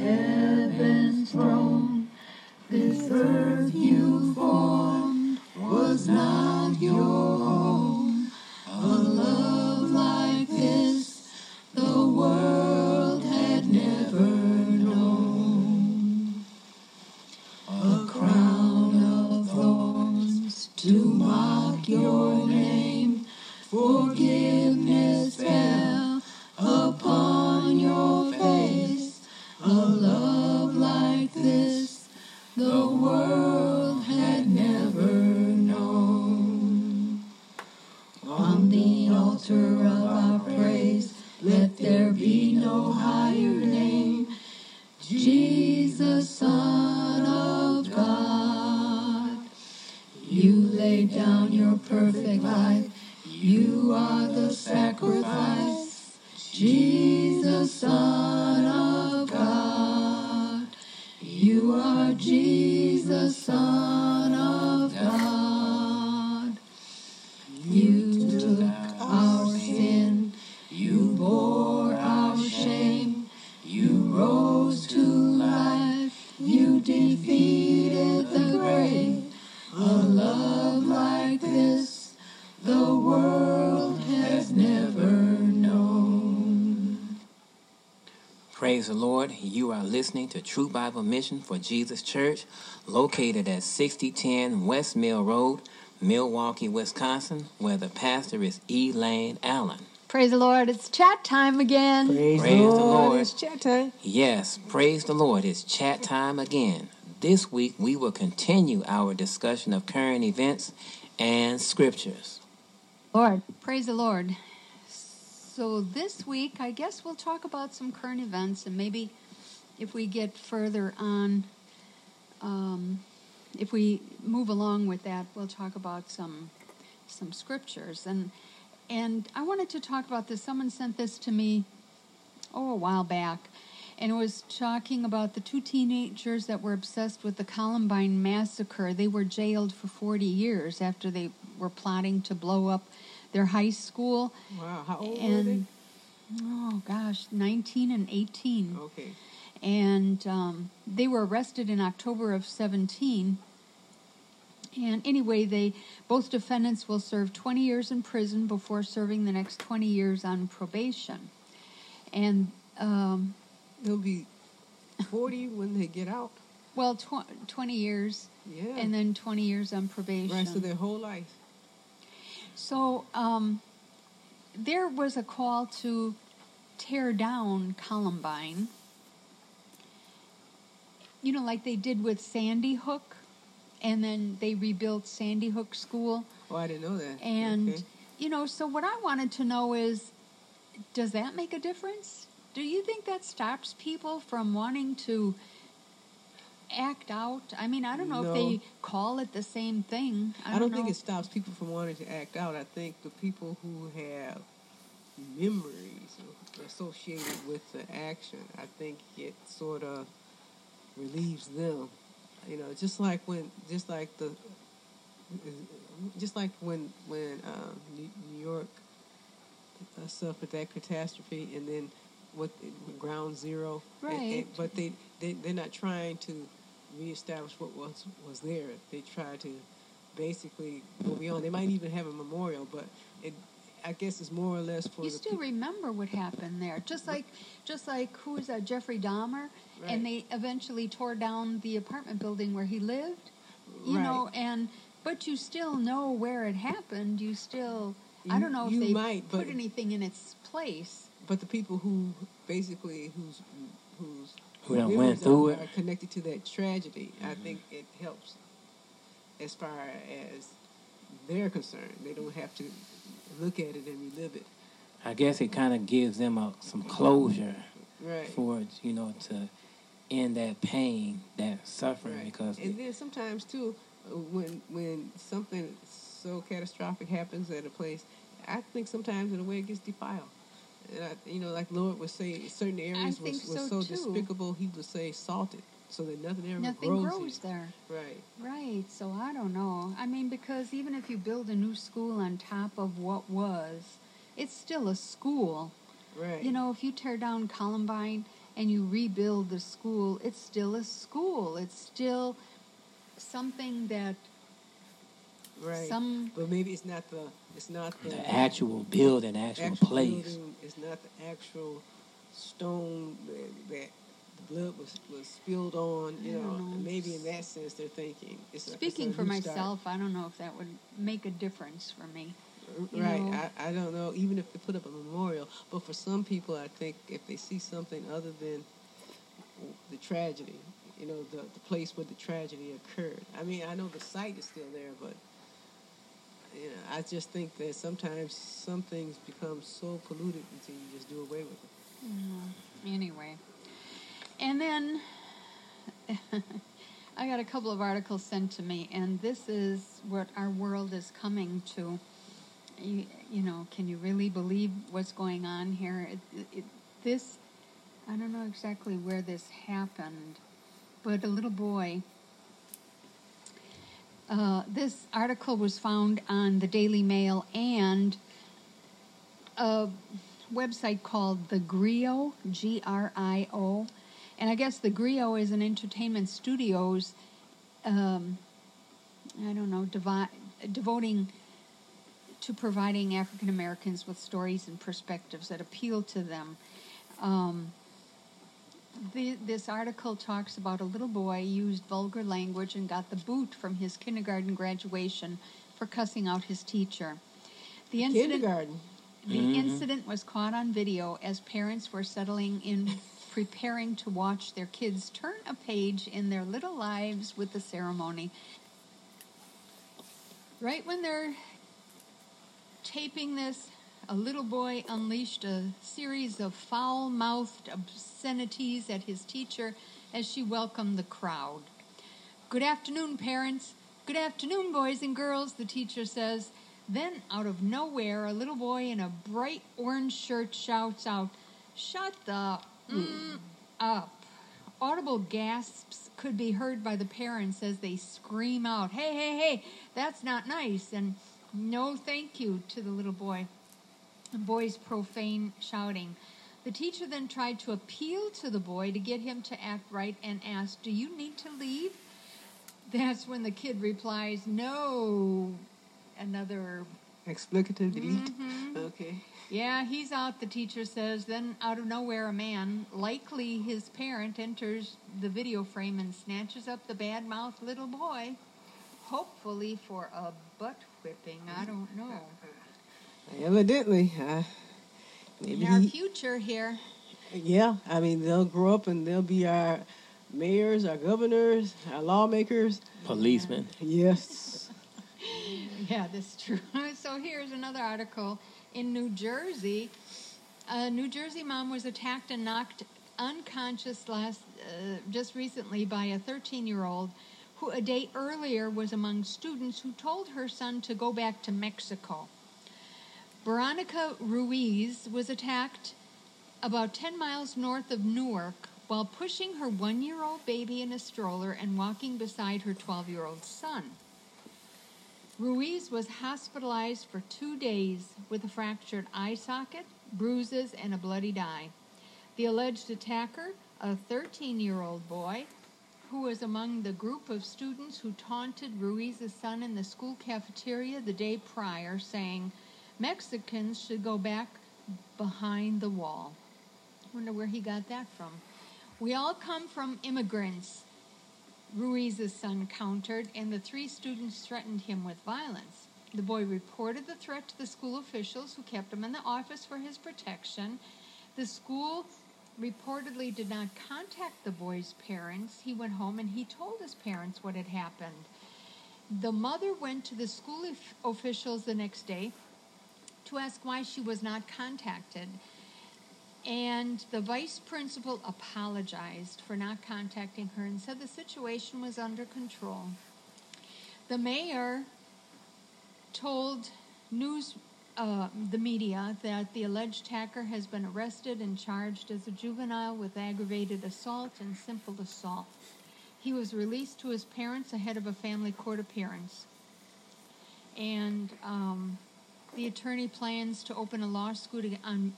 heaven's throne. This earth you formed was not your home. Jesus, Son listening to True Bible Mission for Jesus Church, located at 6010 West Mill Road, Milwaukee, Wisconsin, where the pastor is Elaine Allen. Praise the Lord. It's chat time again. Praise, Praise the the Lord. Lord. It's chat time. Yes, praise the Lord. It's chat time again. This week we will continue our discussion of current events and scriptures. Lord. Praise the Lord. So this week, I guess we'll talk about some current events and maybe if we get further on, um, if we move along with that, we'll talk about some some scriptures and and I wanted to talk about this. Someone sent this to me oh a while back, and it was talking about the two teenagers that were obsessed with the Columbine massacre. They were jailed for 40 years after they were plotting to blow up their high school. Wow, how old and oh gosh, 19 and 18? Okay. And um, they were arrested in October of 17. And anyway, they both defendants will serve 20 years in prison before serving the next 20 years on probation. And um, They'll be 40 when they get out. well, tw- 20 years, Yeah. and then 20 years on probation. right, so their whole life. So um, there was a call to tear down Columbine. You know, like they did with Sandy Hook, and then they rebuilt Sandy Hook School. Oh, I didn't know that. And, Okay. you know, so what I wanted to know is does that make a difference? Do you think that stops people from wanting to act out? I mean, I don't know No. if they call it the same thing. I I don't, don't think it stops people from wanting to act out. I think the people who have memories associated with the action, I think it sort of relieves them. You know, just like when, just like the, just like when when um, New York uh, suffered that catastrophe, and then what Ground Zero, and- and- Right. but they they they're not trying to reestablish what was was there. They try to basically go beyond. They might even have a memorial, but it I guess it's more or less for you the still peop- remember what happened there just like just like who was that jeffrey dahmer Right. and they eventually tore down the apartment building where he lived you Right. know and but you still know where it happened you still i don't know if they might, put but- anything in its place but the people who basically who's whose Who done memories went through are, it. are connected to that tragedy. I mm-hmm. think it helps as far as they're concerned. They don't have to look at it and relive it. I guess it kind of gives them a, some closure Right. for you know to end that pain, that suffering, Right. because and then sometimes too, when when something so catastrophic happens at a place, I think sometimes in a way it gets defiled. And I, you know, like Lord would say, certain areas was, think was so, so, too. despicable. He would say salted, so that nothing ever nothing grows, grows there Right. right so i don't know i mean because even if you build a new school on top of what was it's still a school Right. You know, if you tear down Columbine, and you rebuild the school, it's still a school. It's still something that Right. some But maybe it's not the it's not the, The actual building, actual, actual place. building. It's not the actual stone that, that the blood was, was spilled on. You know, mm-hmm. know. maybe in that sense they're thinking. It's a, it's speaking for new start. myself, I don't know if that would make a difference for me. you Right. know. I, I don't know. Even if they put up a memorial, but for some people, I think if they see something other than the tragedy, you know, the the place where the tragedy occurred. I mean, I know the site is still there, but you know, I just think that sometimes some things become so polluted until you just do away with them. Mm-hmm. Anyway, and then I got a couple of articles sent to me, and this is what our world is coming to. You, you know, can you really believe what's going on here? It, it, this, I don't know exactly where this happened, but a little boy. Uh, this article was found on the Daily Mail and a website called the Grio, G R I O, and I guess the Grio is an entertainment studios. Um, I don't know, devi- devoting to providing African Americans with stories and perspectives that appeal to them. Um, the, this article talks about a little boy used vulgar language and got the boot from his kindergarten graduation for cussing out his teacher. The incident, Kindergarten. the incident was caught on video as parents were settling in, preparing to watch their kids turn a page in their little lives with the ceremony. Right when they're taping this, a little boy unleashed a series of foul mouthed obscenities at his teacher as she welcomed the crowd. Good afternoon, parents. Good afternoon, boys and girls, the teacher says. Then, out of nowhere, a little boy in a bright orange shirt shouts out, Shut the mm up. Audible gasps could be heard by the parents as they scream out, Hey, hey, hey, that's not nice, and no thank you to the little boy. The boy's profane shouting. The teacher then tried to appeal to the boy to get him to act right and asked, Do you need to leave? That's when the kid replies, No. Another, Explicative delete. Mm-hmm. Okay. Yeah, he's out, the teacher says. Then, out of nowhere, a man, likely his parent, enters the video frame and snatches up the bad mouthed little boy, hopefully for a butt whipping. I don't know. Evidently, uh, maybe In our he, future here, yeah. I mean, they'll grow up and they'll be our mayors, our governors, our lawmakers. Policeman. Yes. Yeah, that's true. so here's another article in New Jersey. A New Jersey mom was attacked and knocked unconscious last uh, just recently by a 13-year-old who a day earlier was among students who told her son to go back to Mexico. Veronica Ruiz was attacked about 10 miles north of Newark while pushing her one year old baby in a stroller and walking beside her 12 year old son. Ruiz was hospitalized for two days with a fractured eye socket, bruises, and a bloodied eye. The alleged attacker, a 13 year old boy, who was among the group of students who taunted Ruiz's son in the school cafeteria the day prior, saying, Mexicans should go back behind the wall. Wonder where he got that from. We all come from immigrants, Ruiz's son countered, and the three students threatened him with violence. The boy reported the threat to the school officials who kept him in the office for his protection. The school reportedly did not contact the boy's parents. He went home and he told his parents what had happened. The mother went to the school officials the next day to ask why she was not contacted. And the vice principal apologized for not contacting her and said the situation was under control. The mayor told news uh, the media that the alleged attacker has been arrested and charged as a juvenile with aggravated assault and simple assault. He was released to his parents ahead of a family court appearance. And um, the attorney plans to open a lawsuit ag- on,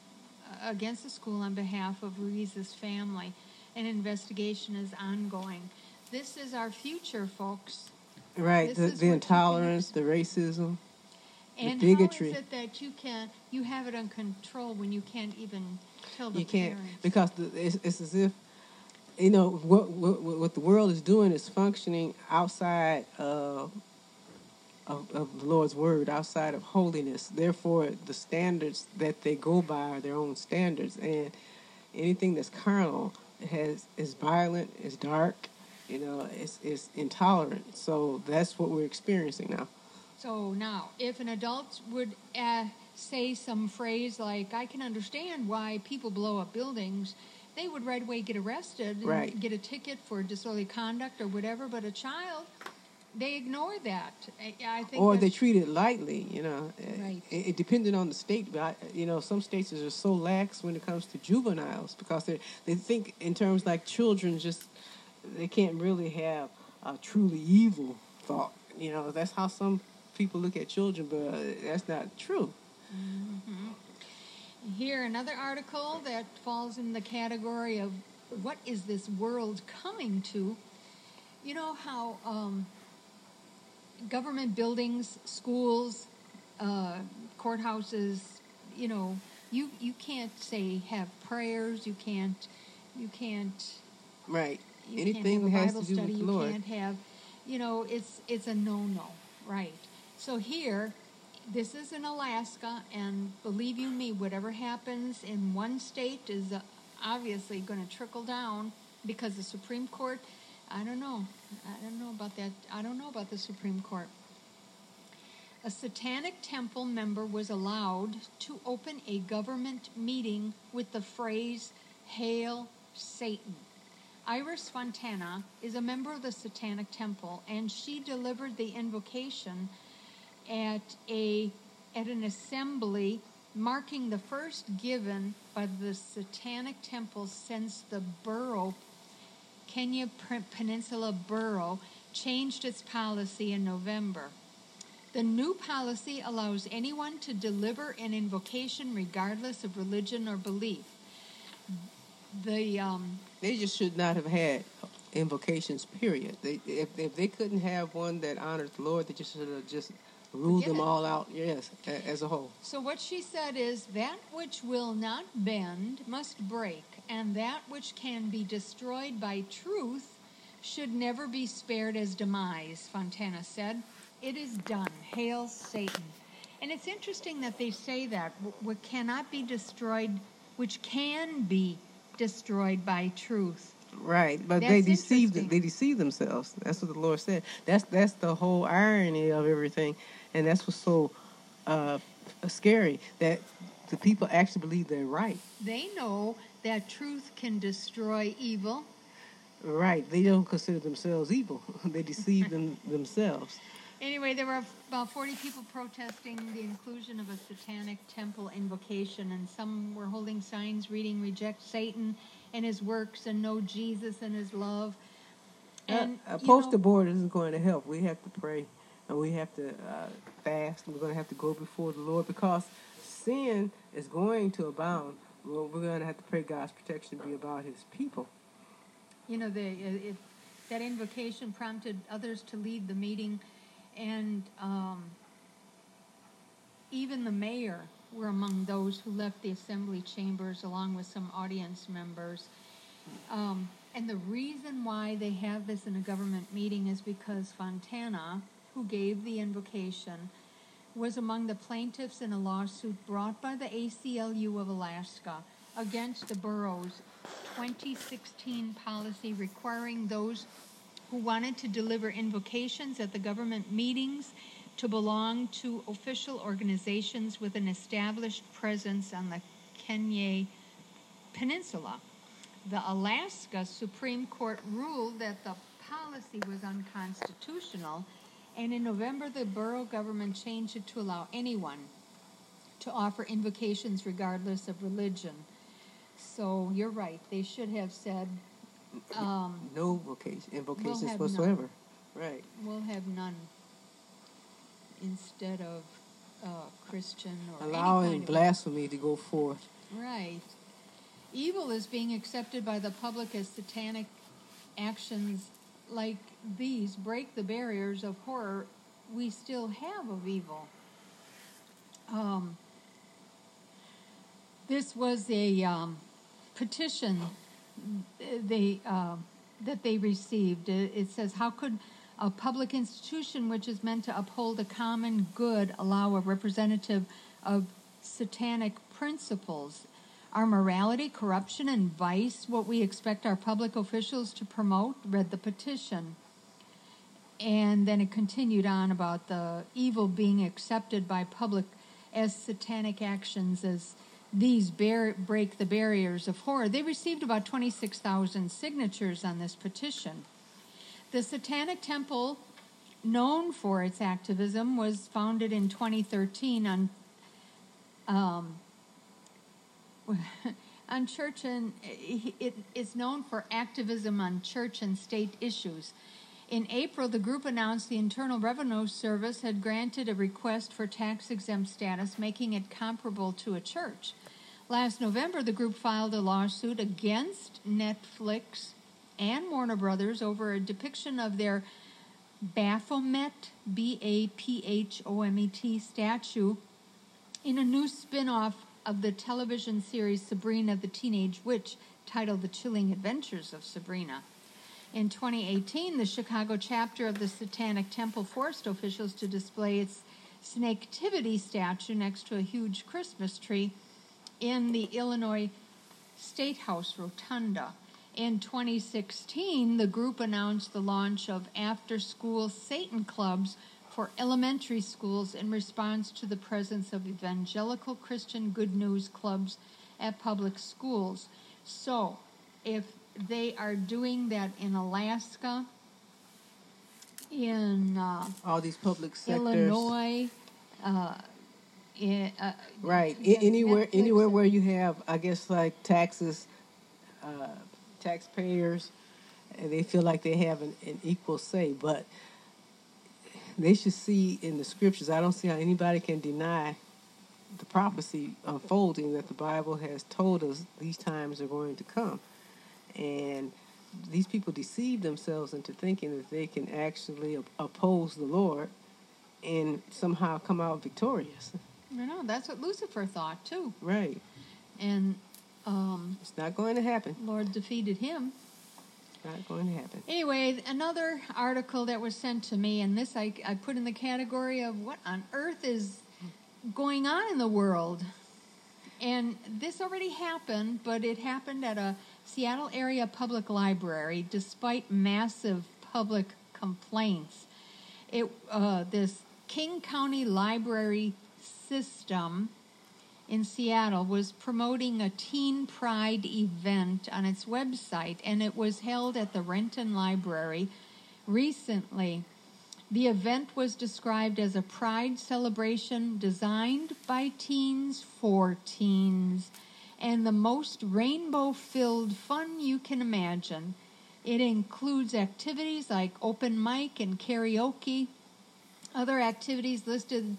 against the school on behalf of Ruiz's family. An investigation is ongoing. This is our future, folks. Right. This The, the intolerance, the racism. The And bigotry. how is it that you can you have it under control when you can't even tell the you can't because the, it's, it's as if you know what, what what the world is doing is functioning outside uh, of, of the Lord's word, outside of holiness. Therefore, the standards that they go by are their own standards, and anything that's carnal has is violent, is dark, you know, it's it's intolerant. So that's what we're experiencing now. So now, if an adult would uh, say some phrase like, I can understand why people blow up buildings, they would right away get arrested and Right. get a ticket for disorderly conduct or whatever. But a child, they ignore that. I, think or they treat it lightly. You know, Uh, Right. it, it depended on the state. But I, you know, some states are so lax when it comes to juveniles because they they think in terms like children. Just they can't really have a truly evil thought. You know, that's how some people look at children, but that's not true. Here, another article that falls in the category of what is this world coming to? You know how um, government buildings, schools, uh, courthouses, you know, you, you can't say have prayers, you can't, you can't Right. you Anything can't have a has Bible to do study. with the you Lord. can't have, you know, it's it's a no no, right? So here, this is in Alaska, and believe you me, whatever happens in one state is obviously going to trickle down because the Supreme Court. I don't know. I don't know about that. I don't know about the Supreme Court. A satanic temple member was allowed to open a government meeting with the phrase, Hail Satan. Iris Fontana is a member of the Satanic Temple, and she delivered the invocation at a at an assembly marking the first given by the Satanic Temple since the borough Kenai Peninsula Borough changed its policy in November. The new policy allows anyone to deliver an invocation regardless of religion or belief. The um, They just should not have had invocations. Period. They if if they couldn't have one that honored the Lord, they just should have just ruled them it. all out. Yes, as a whole. So what she said is that which will not bend must break, and that which can be destroyed by truth should never be spared as demise, Fontana said. It is done. Hail Satan. And it's interesting that they say that what cannot be destroyed, which can be destroyed by truth. Right, but they That's deceive interesting. they deceive themselves. That's what the Lord said. That's that's the whole irony of everything, and that's what's so uh, scary that the people actually believe they're right. They know that truth can destroy evil, Right, they don't consider themselves evil. they deceive them themselves. Anyway, there were about 40 people protesting the inclusion of a satanic temple invocation, and some were holding signs reading Reject Satan and his works and Know Jesus and his love. And, a, a you poster know, board isn't going to help. We have to pray and we have to uh, fast. And we're going to have to go before the Lord because sin is going to abound. Well, we're going to have to pray God's protection be about His people. you know, the, it, it- that invocation prompted others to leave the meeting, and um, even the mayor were among those who left the assembly chambers along with some audience members. Um, and the reason why they have this in a government meeting is because Fontana, who gave the invocation, was among the plaintiffs in a lawsuit brought by the ACLU of Alaska against the borough's 2016 policy requiring those who wanted to deliver invocations at the government meetings to belong to official organizations with an established presence on the Kenai Peninsula. The Alaska Supreme Court ruled that the policy was unconstitutional, and in November, the borough government changed it to allow anyone to offer invocations regardless of religion. So you're right, they should have said, um, No vocation, invocations none. whatsoever. Right. we'll have none instead of uh, Christian or Allowing kind of- blasphemy to go forth Right. Evil is being accepted by the public as satanic actions like these break the barriers of horror we still have of evil. Um, this was a um, petition they uh, that they received. It it says, "How could a public institution which is meant to uphold a common good allow a representative of satanic principles? Are morality, corruption, and vice what we expect our public officials to promote?" Read the petition. And then it continued on about the evil being accepted by public as satanic actions as these bar- break the barriers of horror. They received about 26,000 signatures on this petition. The Satanic Temple, known for its activism, was founded in 2013 on um, on church and it is known for activism on church and state issues. In April, the group announced the Internal Revenue Service had granted a request for tax exempt status, making it comparable to a church. Last November, the group filed a lawsuit against Netflix and Warner Brothers over a depiction of their Baphomet, B A P H O M E T statue in a new spin off of the television series Sabrina the Teenage Witch titled The Chilling Adventures of Sabrina. In 2018, the Chicago chapter of the Satanic Temple forced officials to display its Snaketivity statue next to a huge Christmas tree in the Illinois State House Rotunda. In 2016, the group announced the launch of after school Satan clubs for elementary schools in response to the presence of evangelical Christian good news clubs at public schools. So, if they are doing that in Alaska, in uh, All these public sectors. Illinois, uh, in, uh, Right. Anywhere, Netflix anywhere where you have, I guess, like taxes, uh, taxpayers, and they feel like they have an, an equal say, but they should see in the scriptures. I don't see how anybody can deny the prophecy unfolding that the Bible has told us these times are going to come, and these people deceive themselves into thinking that they can actually oppose the Lord and somehow come out victorious. I know that's what Lucifer thought too, Right. and um, It's not going to happen. Lord defeated him. Not going to happen. Anyway, another article that was sent to me, and this I, I put in the category of what on earth is going on in the world. And this already happened, but it happened at a Seattle area public library despite massive public complaints. It uh, this King County Library System in Seattle was promoting a Teen Pride event on its website, and it was held at the Renton Library recently. The event was described as a pride celebration designed by teens for teens and the most rainbow filled fun you can imagine. It includes activities like open mic and karaoke. Other activities listed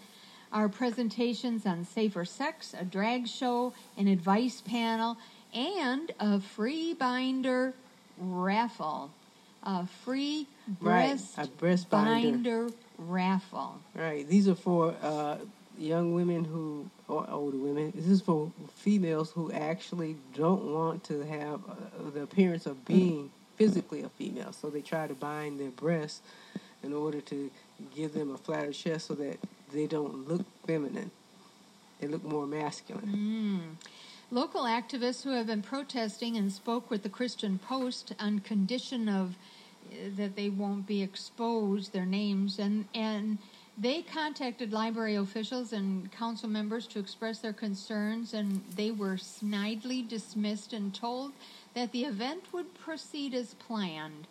are presentations on safer sex, a drag show, an advice panel, and a free binder raffle. A free Right, breast, a breast binder. binder raffle. Right. These are for uh, young women who, or older women. This is for females who actually don't want to have uh, the appearance of being physically a female. So they try to bind their breasts in order to give them a flatter chest so that they don't look feminine. They look more masculine. Mm. Local activists who have been protesting and spoke with the Christian Post on condition of uh, that they won't be exposed, their names, and and they contacted library officials and council members to express their concerns, and they were snidely dismissed and told that the event would proceed as planned.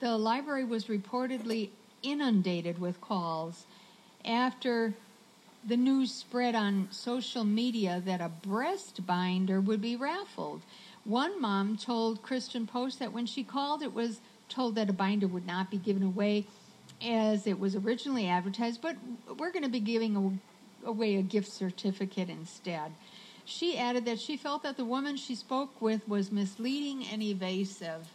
The library was reportedly inundated with calls after the news spread on social media that a breast binder would be raffled. One mom told Christian Post that when she called, it was told that a binder would not be given away as it was originally advertised, but we're going to be giving away a gift certificate instead. she added that she felt that the woman she spoke with was misleading and evasive.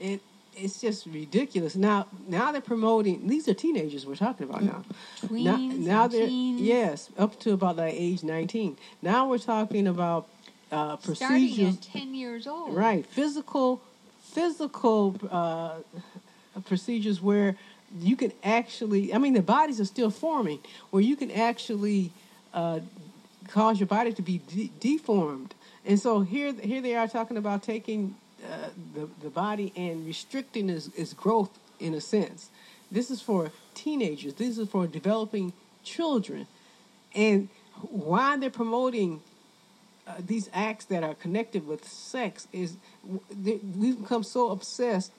It it's just ridiculous. Now now they're promoting. These are teenagers we're talking about now. Tweens, now, now they're teens. yes up to about like age nineteen. Now we're talking about uh, Starting procedures. at 10 years old. Right, physical, physical uh, procedures where you can actually. I mean, the bodies are still forming, where you can actually uh, cause your body to be de- deformed. And so here, here they are talking about taking uh, the the body and restricting its, its growth in a sense. This is for teenagers. This is for developing children, and why they're promoting uh, these acts that are connected with sex is we've become so obsessed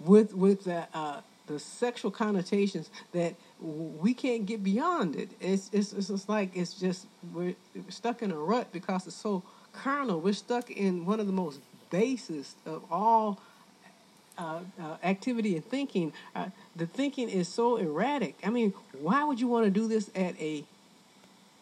with with the uh, the sexual connotations that we can't get beyond it. It's it's it's just like it's just we're stuck in a rut because it's so carnal. We're stuck in one of the most basest of all uh, uh, activity and thinking. Uh, the thinking is so erratic. I mean, why would you want to do this at a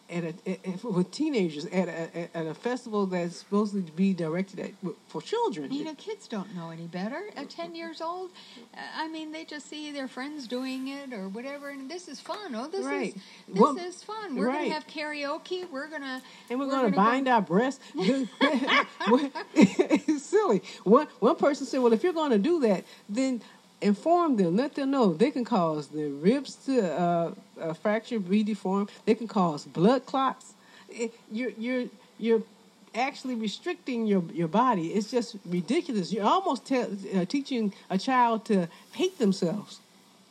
at a at, with teenagers at a, at a festival that's supposed to be directed at for children? You know, kids don't know any better. At 10 years old, uh, I mean, they just see their friends doing it or whatever, and this is fun. Oh, this Right. is this Well, is fun. We're gonna have karaoke. We're going to and we're, we're going to gonna go- bind our breasts. it's silly. One one person said, "Well, if you're going to do that, then inform them. Let them know they can cause the ribs to uh, uh, fracture, be deformed. They can cause blood clots. You're you're you're actually restricting your your body. It's just ridiculous. You're almost te- uh, teaching a child to hate themselves.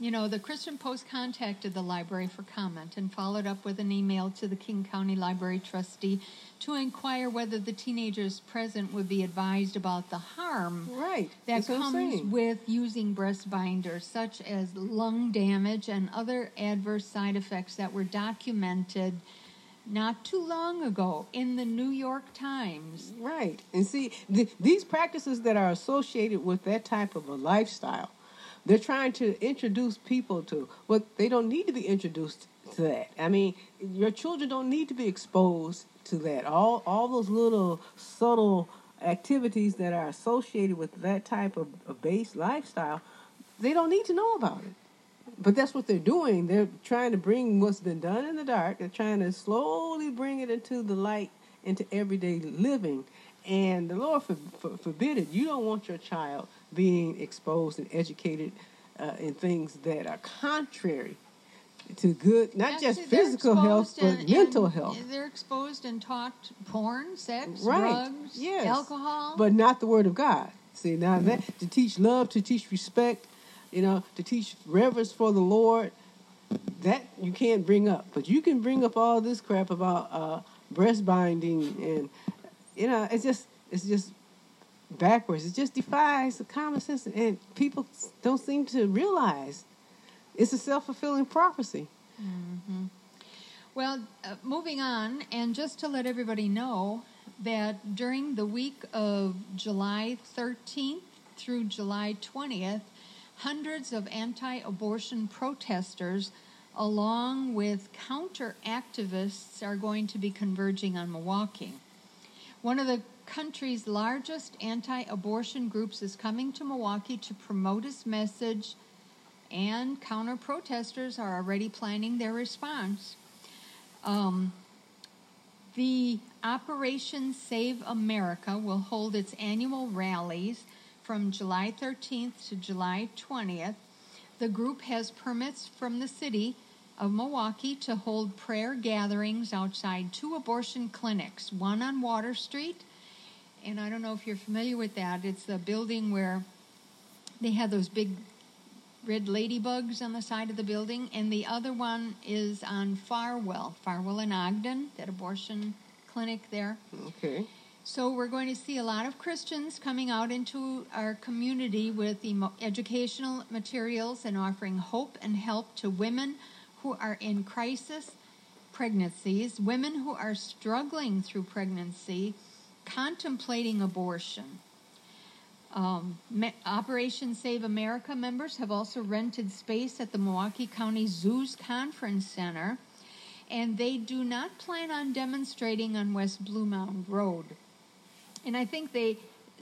You know, the Christian Post contacted the library for comment and followed up with an email to the King County Library trustee to inquire whether the teenagers present would be advised about the harm Right. that That's comes with using breast binders, such as lung damage and other adverse side effects that were documented not too long ago in the New York Times. Right. And see, th- these practices that are associated with that type of a lifestyle, they're trying to introduce people to what they don't need to be introduced to that. I mean, your children don't need to be exposed to that. All all those little subtle activities that are associated with that type of, of base lifestyle, they don't need to know about it. But that's what they're doing. They're trying to bring what's been done in the dark. They're trying to slowly bring it into the light, into everyday living. And the Lord for, for, forbid it. You don't want your child being exposed and educated uh, in things that are contrary to good, not just physical health, but and- mental and health. They're exposed and taught porn, sex, Right. drugs, Yes. alcohol. But not the Word of God. See, now that to teach love, to teach respect, you know, to teach reverence for the Lord, that you can't bring up. But you can bring up all this crap about uh, breast binding and, you know, it's just it's just backwards. It just defies the common sense, and people don't seem to realize it's a self fulfilling prophecy. Well, uh, moving on, and just to let everybody know that during the week of July 13th through July 20th, hundreds of anti abortion protesters, along with counter activists, are going to be converging on Milwaukee. One of the country's largest anti abortion groups is coming to Milwaukee to promote its message, and counter protesters are already planning their response. Um, the Operation Save America will hold its annual rallies from July 13th to July 20th. The group has permits from the city of Milwaukee to hold prayer gatherings outside two abortion clinics, one on Water Street, and I don't know if you're familiar with that. It's the building where they have those big red ladybugs on the side of the building, and the other one is on Farwell, Farwell and Ogden, that abortion clinic there. Okay. So we're going to see a lot of Christians coming out into our community with emo- educational materials and offering hope and help to women who are in crisis pregnancies, women who are struggling through pregnancy, contemplating abortion. Um, Operation Save America members have also rented space at the Milwaukee County Zoo's Conference Center. and they do not plan on demonstrating on West Bluemound Road. And I think they,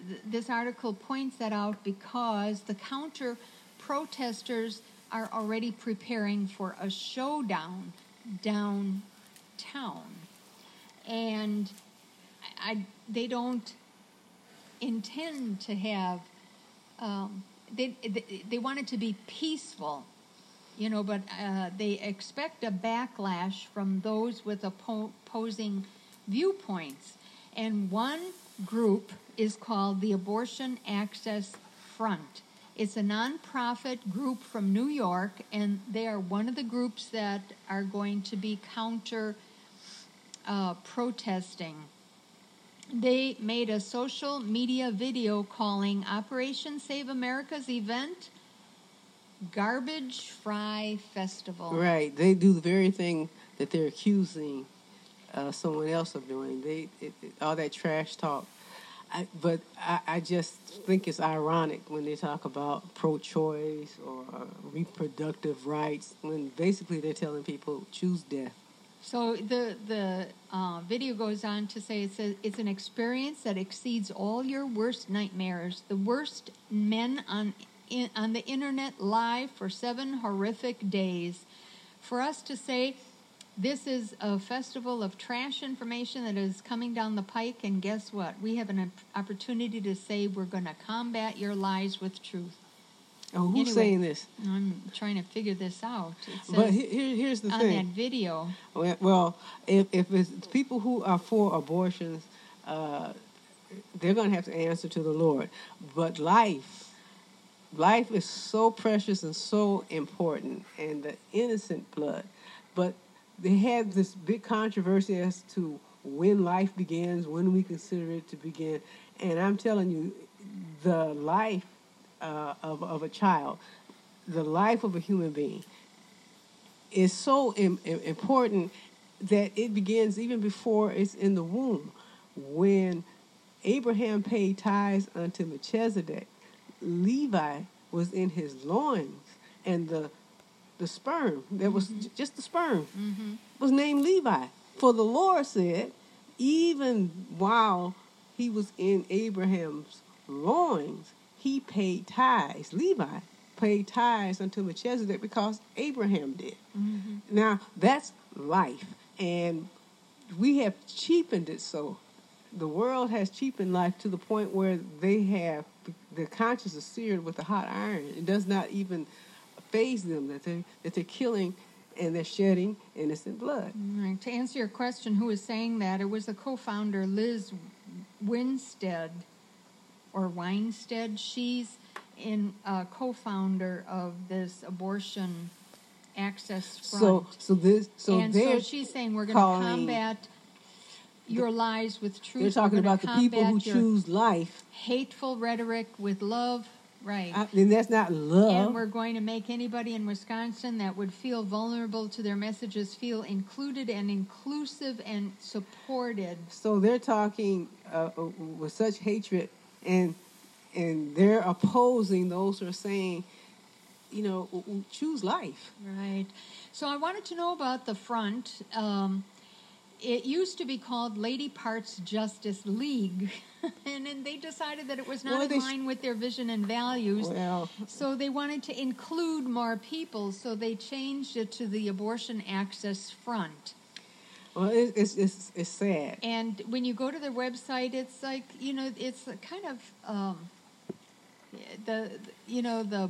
th- this article points that out because the counter protesters are already preparing for a showdown downtown. And I, they don't intend to have, um, they, they, they want it to be peaceful you know, but uh, they expect a backlash from those with opposing viewpoints. And one group is called the Abortion Access Front. It's a nonprofit group from New York, and they are one of the groups that are going to be counter uh, protesting. They made a social media video calling Operation Save America's event Garbage Fry Festival. Right. They do the very thing that they're accusing uh, someone else of doing. They it, it, all that trash talk. I, but I, I just think it's ironic when they talk about pro-choice or reproductive rights when basically they're telling people choose death. So the the uh, video goes on to say it says it's an experience that exceeds all your worst nightmares. The worst men on in, on the internet lie for seven horrific days. For us to say this is a festival of trash information that is coming down the pike, and guess what? We have an opportunity to say we're going to combat your lies with truth. Oh, who's Anyway. saying this? I'm trying to figure this out. But here, here's the on thing. On that video. Well, well, if, if it's people who are for abortions, uh, they're going to have to answer to the Lord. But life, life is so precious and so important, and the innocent blood. But they had this big controversy as to when life begins, when we consider it to begin. And I'm telling you, the life uh, of, of a child, the life of a human being, is so Im- im- important that it begins even before it's in the womb. When Abraham paid tithes unto Melchizedek, Levi was in his loins, and the the sperm that was j- just the sperm Mm-hmm. was named Levi. For the Lord said, even while he was in Abraham's loins, he paid tithes. Levi paid tithes unto Melchizedek because Abraham did. Mm-hmm. Now that's life, and we have cheapened it so. The world has cheapened life to the point where they have their conscience is seared with a hot iron. It does not even phase them that they that they're killing and they're shedding innocent blood. Right. To answer your question, who was saying that? It was the co-founder Liz Winstead or Weinstead. She's in uh, co-founder of this abortion access front. So so this so and so she's saying we're going to combat your lies with truth. they're talking about the people who choose life, hateful rhetoric with love. Right. I, and that's not love. and we're going to make anybody in Wisconsin that would feel vulnerable to their messages feel included and inclusive and supported. So they're talking uh, uh, with such hatred, and and they're opposing those who are saying, you know, choose life. Right. So I wanted to know about the front. Um, it used to be called Lady Parts Justice League, and then they decided that it was not Well, in they sh- line with their vision and values. Well, So they wanted to include more people, so they changed it to the Abortion Access Front. well, it's it's it's sad. And when you go to their website, it's like you know, it's kind of um, the you know the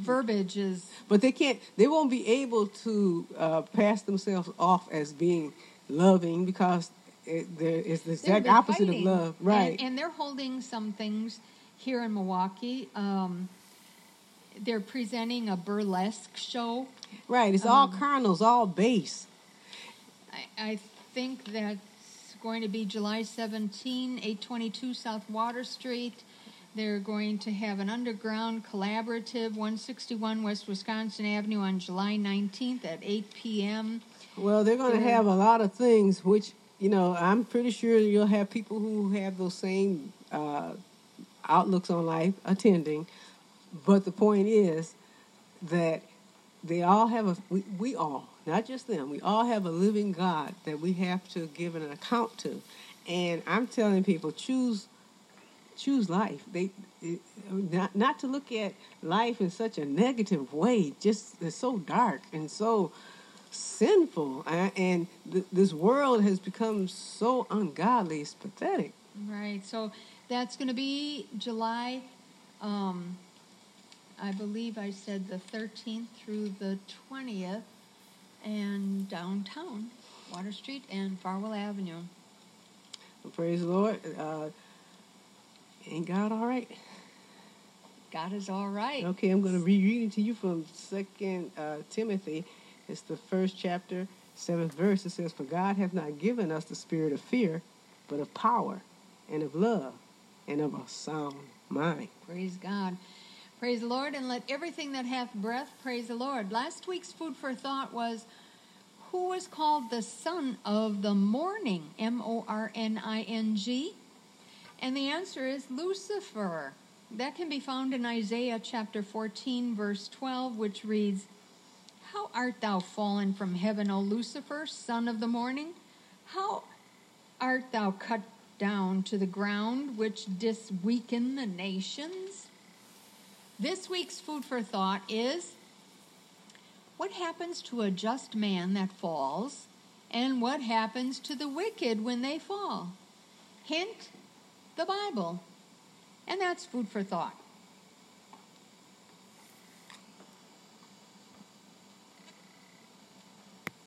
verbiage is But they can't. They won't be able to uh, pass themselves off as being loving because it, there is the exact opposite fighting. of love, right? And, and they're holding some things here in Milwaukee. Um, they're presenting a burlesque show. right. It's all um, carnal. It's all base. I, I think that's going to be July 17, 822 South Water Street. They're going to have an underground collaborative, 161 West Wisconsin Avenue, on July 19th at 8 p.m. Well, they're going to have a lot of things, which you know, I'm pretty sure you'll have people who have those same uh, outlooks on life attending. But the point is that they all have a. We, we all not just them. We all have a living God that we have to give an account to. And I'm telling people, choose choose life. They it, not not to look at life in such a negative way. Just it's so dark and so sinful, and th- this world has become so ungodly. It's pathetic. Right. So that's going to be July. Um, I believe I said the 13th through the 20th, and downtown, Water Street and Farwell Avenue. Praise the Lord. Uh, ain't God all right? God is all right. Okay, I'm going to be reading to you from Second uh, Timothy. It's the first chapter, seventh verse. It says, "For God hath not given us the spirit of fear, but of power, and of love, and of a sound mind." Praise God. Praise the Lord, and let everything that hath breath praise the Lord. Last week's food for thought was who was called the son of the morning? M O R N I N G. And the answer is Lucifer. That can be found in Isaiah chapter 14, verse 12, which reads, How art thou fallen from heaven, O Lucifer, son of the morning? How art thou cut down to the ground, which didst weaken the nations? This week's food for thought is what happens to a just man that falls, and what happens to the wicked when they fall? Hint the Bible. And that's food for thought.